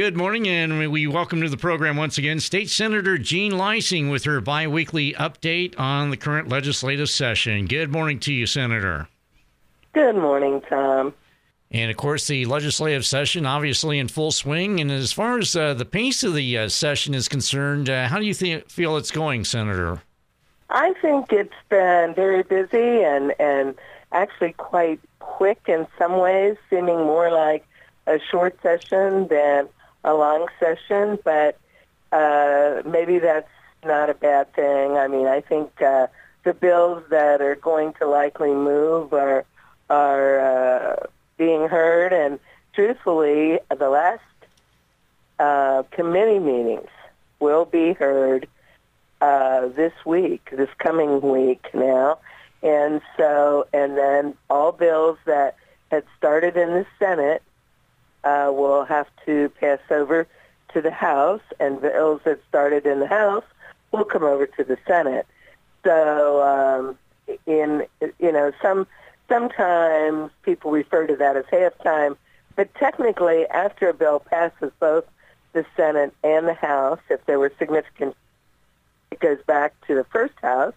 Good morning, and we welcome to the program once again State Senator Jean Leising with her biweekly update on the current legislative session. Good morning to you, Senator. Good morning, Tom. And of course, the legislative session obviously in full swing. And as far as uh, the pace of the uh, session is concerned, uh, how do you th- feel it's going, Senator? I think it's been very busy and and actually quite quick in some ways, seeming more like a short session than a long session, but uh, maybe that's not a bad thing. I mean, I think uh, the bills that are going to likely move are are uh, being heard, and truthfully, the last uh, committee meetings will be heard uh, this week, this coming week now, and so and then all bills that had started in the Senate uh, will have to pass over to the House, and bills that started in the House will come over to the Senate. So, um, in you know, some sometimes people refer to that as halftime, but technically, after a bill passes both the Senate and the House, if there were significant, it goes back to the first House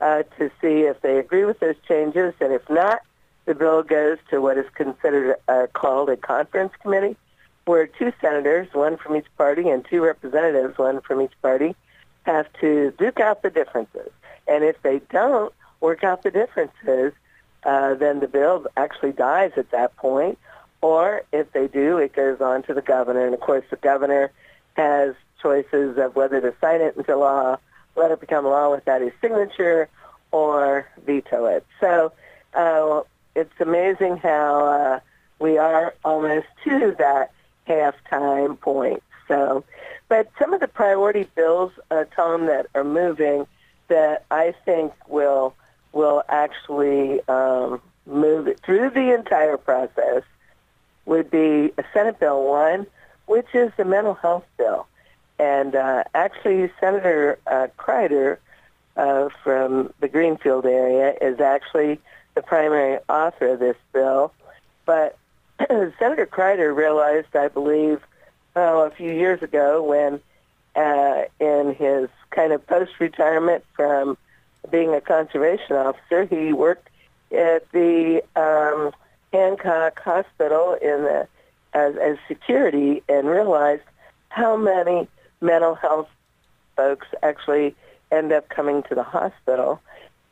uh, to see if they agree with those changes, and if not, the bill goes to what is considered uh, called a conference committee, where two senators, one from each party, and two representatives, one from each party, have to duke out the differences. And if they don't work out the differences, uh, then the bill actually dies at that point. Or if they do, it goes on to the governor. And of course, the governor has choices of whether to sign it into law, let it become law without his signature, or veto it. So uh, it's amazing how uh, we are almost to that halftime point. So, but some of the priority bills, uh, Tom, that are moving that I think will will actually um, move it through the entire process would be Senate Bill 1, which is the mental health bill. And uh, actually, Senator uh, Crider uh, from the Greenfield area is actually the primary author of this bill. But Senator Crider realized, I believe, oh, a few years ago when uh, in his kind of post-retirement from being a conservation officer, he worked at the um, Hancock Hospital in the as, as security and realized how many mental health folks actually end up coming to the hospital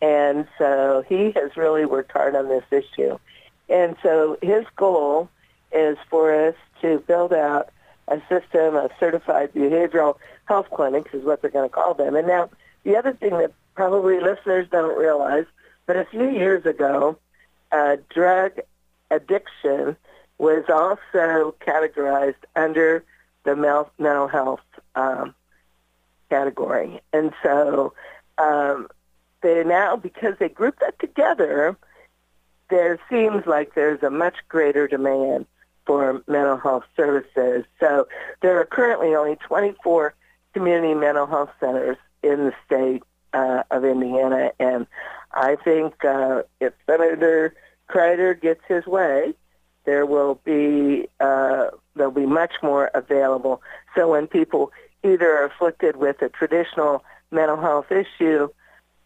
and so he has really worked hard on this issue. And so his goal is for us to build out a system of certified behavioral health clinics is what they're going to call them. And now the other thing that probably listeners don't realize, but a few years ago, uh, drug addiction was also categorized under the mental health um, category. And so um, they now, because they group that together, there seems like there's a much greater demand for mental health services. So there are currently only 24 community mental health centers in the state uh, of Indiana, and I think uh, if Senator Crider gets his way, there will be uh, there'll be much more available. So when people either are afflicted with a traditional mental health issue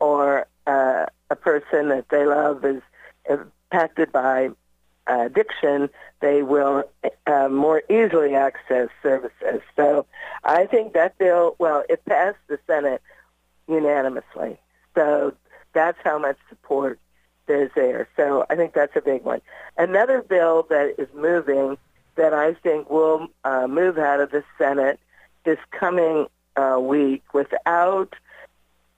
or uh, a person that they love is impacted by addiction, they will uh, more easily access services. So I think that bill, well, it passed the Senate unanimously. So that's how much support there's there. So I think that's a big one. Another bill that is moving that I think will uh, move out of the Senate this coming uh, week without –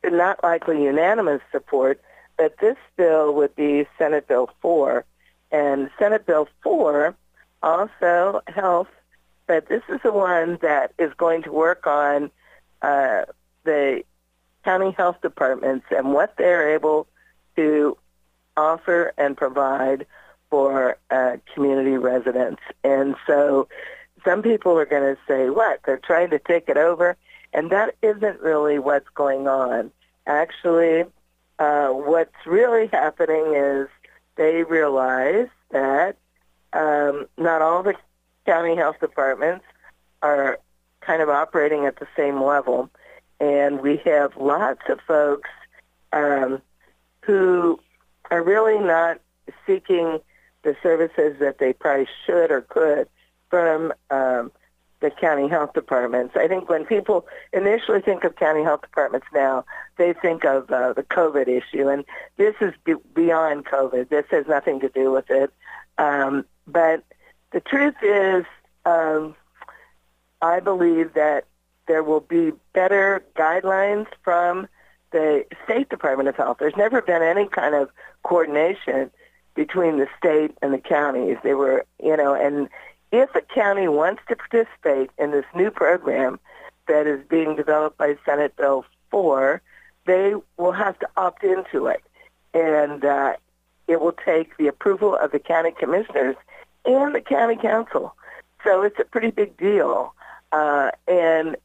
not likely unanimous support, but this bill would be Senate Bill 4. And Senate Bill 4 also health, but this is the one that is going to work on uh, the county health departments and what they're able to offer and provide for uh, community residents. And so some people are going to say, what, they're trying to take it over? And that isn't really what's going on. Actually, uh, what's really happening is they realize that um, not all the county health departments are kind of operating at the same level. And we have lots of folks um, who are really not seeking the services that they probably should or could from um, the county health departments. I think when people initially think of county health departments now, they think of uh, the COVID issue, and this is be- beyond COVID. This has nothing to do with it. Um, but the truth is, um, I believe that there will be better guidelines from the State Department of Health. There's never been any kind of coordination between the state and the counties. They were, you know, and if a county wants to participate in this new program that is being developed by Senate Bill 4, they will have to opt into it. And uh, it will take the approval of the county commissioners and the county council. So it's a pretty big deal. Uh, and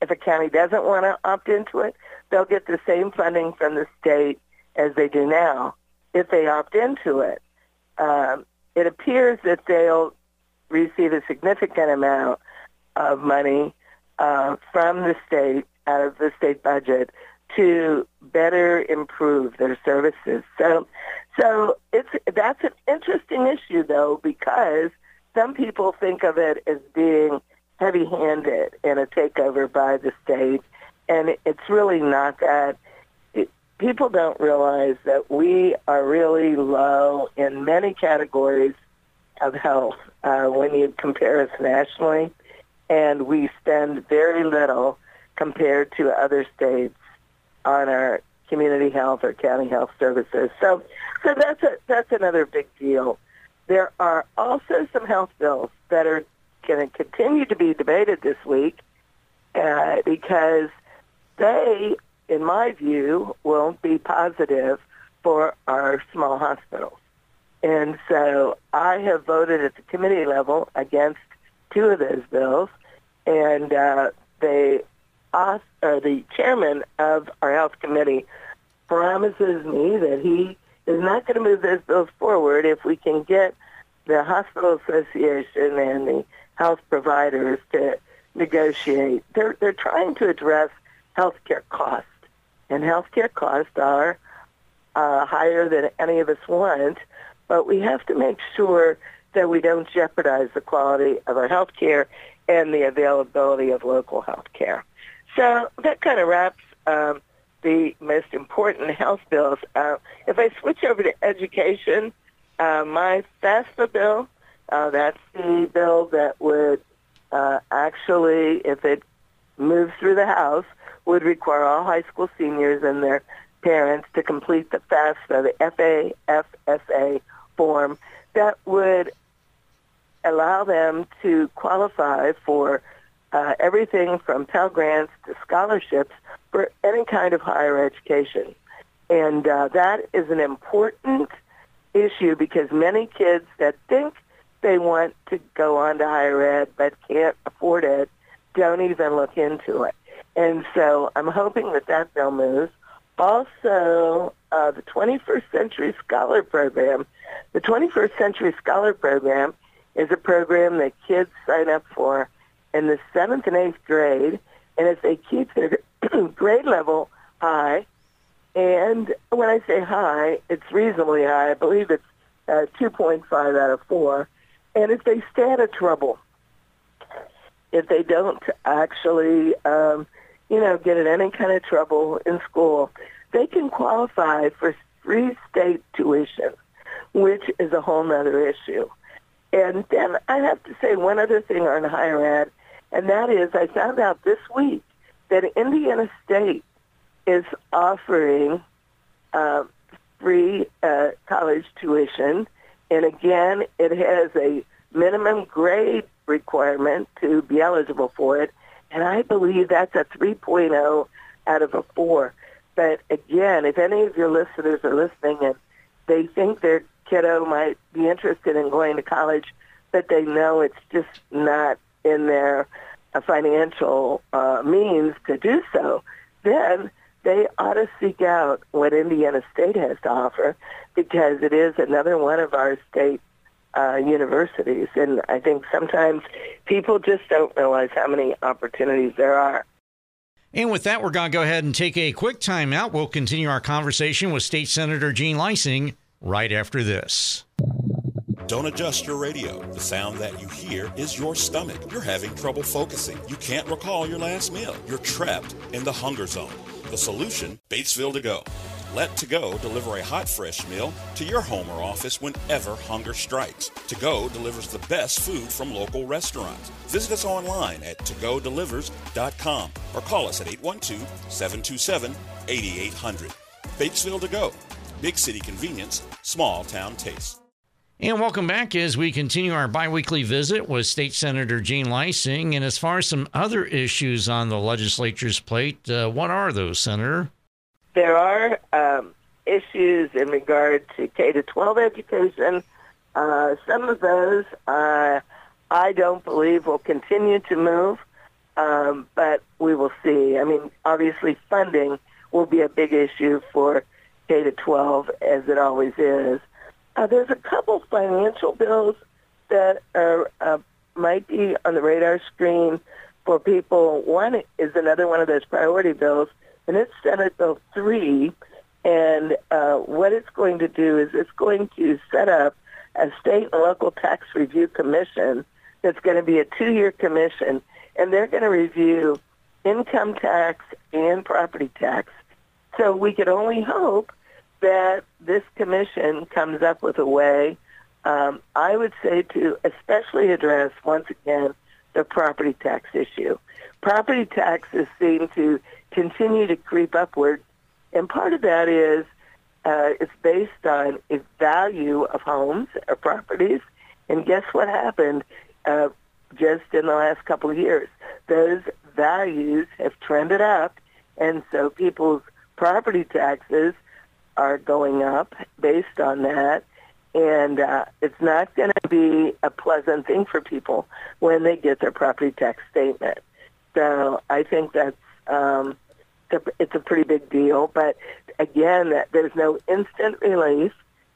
if a county doesn't want to opt into it, they'll get the same funding from the state as they do now if they opt into it. Um, it appears that they'll receive a significant amount of money uh, from the state out of the state budget to better improve their services. So, so it's that's an interesting issue though because some people think of it as being heavy-handed and a takeover by the state, and it's really not that. People don't realize that we are really low in many categories of health uh, when you compare us nationally, and we spend very little compared to other states on our community health or county health services. So, so that's a, that's another big deal. There are also some health bills that are going to continue to be debated this week uh, because they, in my view, will be positive for our small hospitals. And so I have voted at the committee level against two of those bills, and uh, they, uh, the chairman of our health committee promises me that he is not going to move those bills forward if we can get the hospital association and the health providers to negotiate. They're they're trying to address healthcare costs, and healthcare costs are uh, higher than any of us want. But we have to make sure that we don't jeopardize the quality of our health care and the availability of local health care. So that kind of wraps um, the most important health bills. Uh, if I switch over to education, uh, my FAFSA bill, uh, that's the bill that would uh, actually, if it moves through the House, would require all high school seniors and their parents to complete the FAFSA, the FAFSA form that would allow them to qualify for uh, everything from Pell Grants to scholarships for any kind of higher education. And uh, that is an important issue because many kids that think they want to go on to higher ed but can't afford it don't even look into it. And so I'm hoping that that bill moves. Also, uh, the 21st Century Scholar Program. The 21st Century Scholar Program is a program that kids sign up for in the seventh and eighth grade, and if they keep their grade level high, and when I say high, it's reasonably high. I believe it's uh, 2.5 out of 4. And if they stay out of trouble, if they don't actually, um, you know, get in any kind of trouble in school, they can qualify for free state tuition, which is a whole other issue. And then I have to say one other thing on higher ed, and that is I found out this week that Indiana State is offering uh, free uh, college tuition. And again, it has a minimum grade requirement to be eligible for it. And I believe that's a 3.0 out of a 4. But again, if any of your listeners are listening and they think their kiddo might be interested in going to college, but they know it's just not in their uh, financial uh, means to do so, then they ought to seek out what Indiana State has to offer because it is another one of our state uh, universities. And I think sometimes people just don't realize how many opportunities there are. And with that, we're going to go ahead and take a quick time out. We'll continue our conversation with State Senator Jean Leising right after this. Don't adjust your radio. The sound that you hear is your stomach. You're having trouble focusing. You can't recall your last meal. You're trapped in the hunger zone. The solution Batesville to go. Let To Go deliver a hot, fresh meal to your home or office whenever hunger strikes. To Go delivers the best food from local restaurants. Visit us online at togodelivers.com or call us at 812 727 8800. Batesville To Go. Big city convenience, small town taste. And welcome back as we continue our biweekly visit with State Senator Jean Leising. And as far as some other issues on the legislature's plate, uh, what are those, Senator? There are um, issues in regard to K to 12 education. Uh, some of those uh, I don't believe will continue to move, um, but we will see. I mean, obviously funding will be a big issue for K to 12 as it always is. Uh, there's a couple financial bills that are, uh, might be on the radar screen for people. One is another one of those priority bills, and it's Senate Bill 3. And uh, what it's going to do is it's going to set up a state and local tax review commission that's going to be a two-year commission, and they're going to review income tax and property tax. So we could only hope that this commission comes up with a way, um, I would say, to especially address, once again, the property tax issue. Property taxes seem to continue to creep upward, and part of that is uh, it's based on a value of homes or properties. And guess what happened uh, just in the last couple of years? Those values have trended up, and so people's property taxes are going up based on that. And uh, it's not going to be a pleasant thing for people when they get their property tax statement. So I think that's um, it's a pretty big deal. But again, there's no instant relief.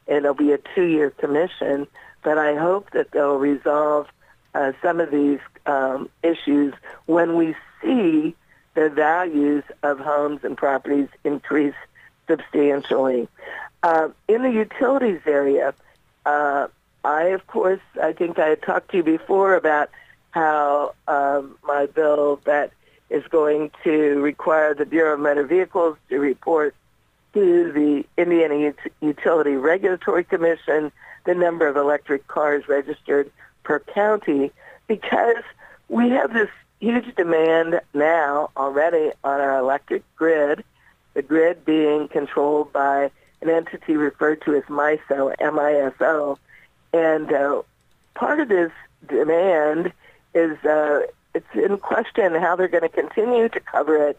It'll be a two-year commission, but I hope that they'll resolve uh, some of these um, issues when we see the values of homes and properties increase substantially. Uh, in the utilities area, uh, I, of course, I think I had talked to you before about how um, my bill that is going to require the Bureau of Motor Vehicles to report to the Indiana Ut- Utility Regulatory Commission the number of electric cars registered per county because we have this huge demand now already on our electric grid the grid being controlled by an entity referred to as MISO, M-I-S-O. And uh, part of this demand is uh, it's in question how they're going to continue to cover it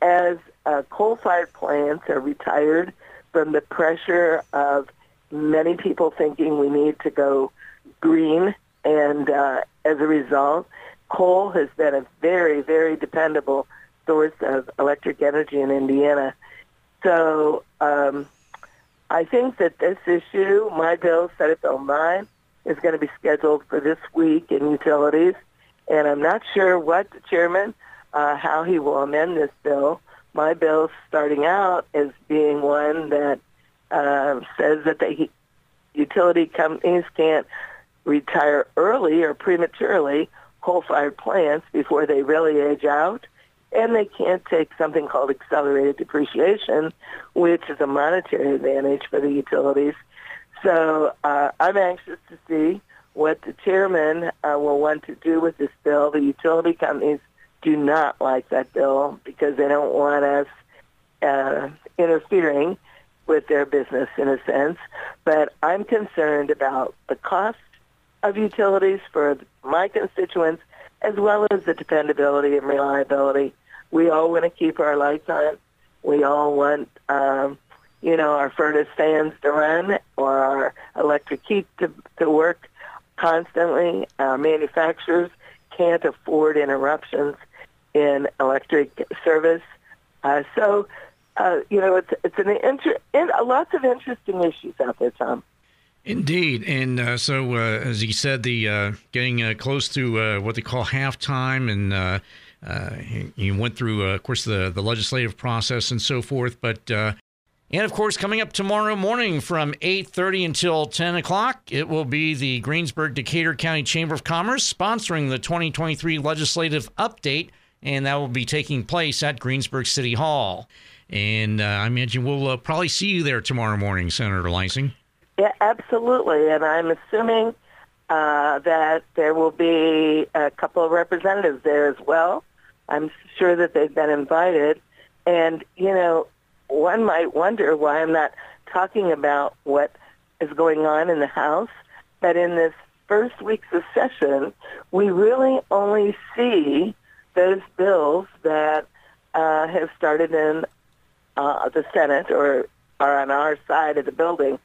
as uh, coal-fired plants are retired from the pressure of many people thinking we need to go green. And uh, as a result, coal has been a very, very dependable source of electric energy in Indiana. So um, I think that this issue, my bill, Senate Bill 9, is going to be scheduled for this week in utilities. And I'm not sure what the chairman, uh, how he will amend this bill. My bill starting out as being one that uh, says that the utility companies can't retire early or prematurely coal-fired plants before they really age out and they can't take something called accelerated depreciation, which is a monetary advantage for the utilities. So uh, I'm anxious to see what the chairman uh, will want to do with this bill. The utility companies do not like that bill because they don't want us uh, interfering with their business in a sense. But I'm concerned about the cost of utilities for my constituents as well as the dependability and reliability we all want to keep our lights on. We all want, um, you know, our furnace fans to run or our electric heat to, to work constantly. Our manufacturers can't afford interruptions in electric service. Uh, so, uh, you know, it's it's an inter- in, uh, lots of interesting issues out there, Tom. Indeed, and uh, so uh, as you said, the uh, getting uh, close to uh, what they call halftime, and uh, you went through, of course, the the legislative process and so forth. But and of course, coming up tomorrow morning from eight thirty until ten o'clock, it will be the Greensburg Decatur County Chamber of Commerce sponsoring the 2023 legislative update, and that will be taking place at Greensburg City Hall. And I imagine we'll probably see you there tomorrow morning, Senator Leising. Yeah, absolutely. And I'm assuming uh, that there will be a couple of representatives there as well. I'm sure that they've been invited. And, you know, one might wonder why I'm not talking about what is going on in the House. But in this first week's of session, we really only see those bills that uh, have started in uh, the Senate or are on our side of the building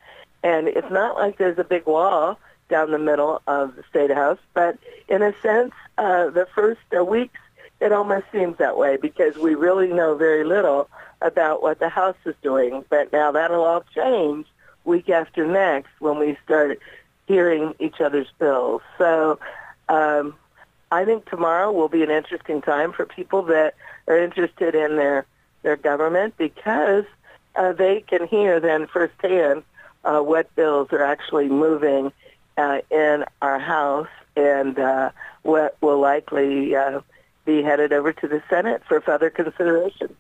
and it's not like there's a big wall down the middle of the State House, but in a sense, uh, the first weeks, it almost seems that way because we really know very little about what the House is doing. But now that'll all change week after next when we start hearing each other's bills. So um, I think tomorrow will be an interesting time for people that are interested in their, their government because uh, they can hear then firsthand uh, what bills are actually moving uh, in our House and uh, what will likely uh, be headed over to the Senate for further consideration.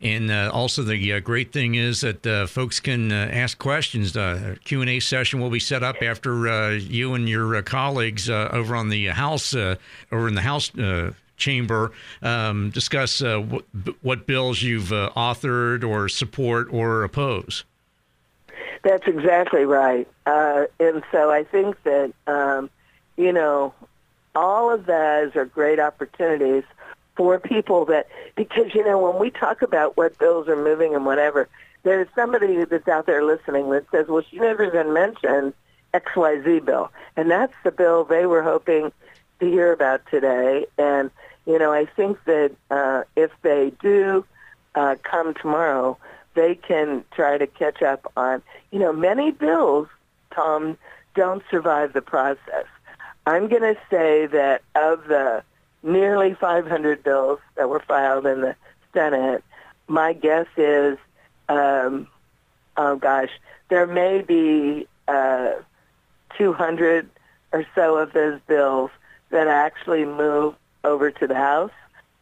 And uh, also, the uh, great thing is that uh, folks can uh, ask questions. Uh, Q and A session will be set up after uh, you and your colleagues over on the House, over in the House chamber, um, discuss what, what, bills you've authored or support or oppose. That's exactly right. Uh, and so I think that, um, you know, all of those are great opportunities for people that, because, you know, when we talk about what bills are moving and whatever, there's somebody that's out there listening that says, well, she never even mentioned XYZ bill. And that's the bill they were hoping to hear about today. And, you know, I think that uh, if they do uh, come tomorrow, they can try to catch up on, you know, many bills, Tom, don't survive the process. I'm going to say that of the nearly 500 bills that were filed in the Senate, my guess is, um, oh gosh, there may be uh, 200 or so of those bills that actually move over to the House.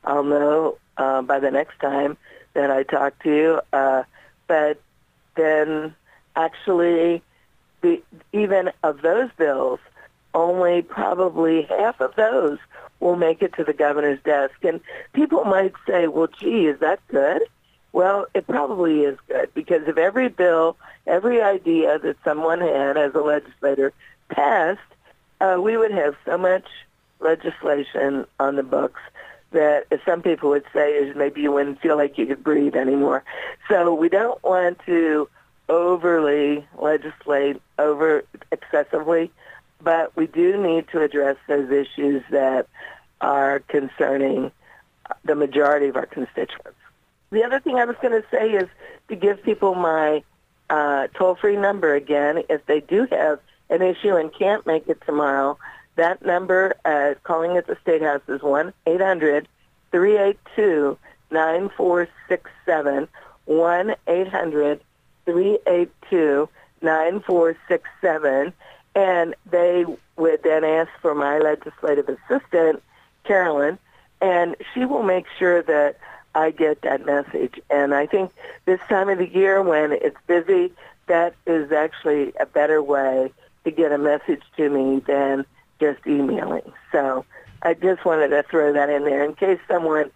I'll know uh, by the next time that I talk to you. Uh, but then actually, the, even of those bills, only probably half of those will make it to the governor's desk. And people might say, well, gee, is that good? Well, it probably is good because if every bill, every idea that someone had as a legislator passed, uh, we would have so much legislation on the books that some people would say is maybe you wouldn't feel like you could breathe anymore. So we don't want to overly legislate over excessively, but we do need to address those issues that are concerning the majority of our constituents. The other thing I was going to say is to give people my uh, toll-free number again if they do have an issue and can't make it tomorrow. That number, uh, calling at the State House, is 1-800-382-9467, 1-800-382-9467. And they would then ask for my legislative assistant, Carolyn, and she will make sure that I get that message. And I think this time of the year when it's busy, that is actually a better way to get a message to me than just emailing. So I just wanted to throw that in there in case someone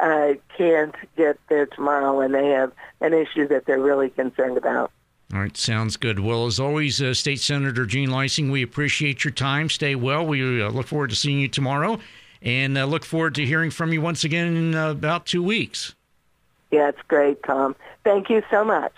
uh, can't get there tomorrow and they have an issue that they're really concerned about. All right, sounds good. Well, as always, uh, State Senator Jean Leising, we appreciate your time. Stay well. We uh, look forward to seeing you tomorrow and uh, look forward to hearing from you once again in uh, about two weeks. Yeah, it's great, Tom. Thank you so much.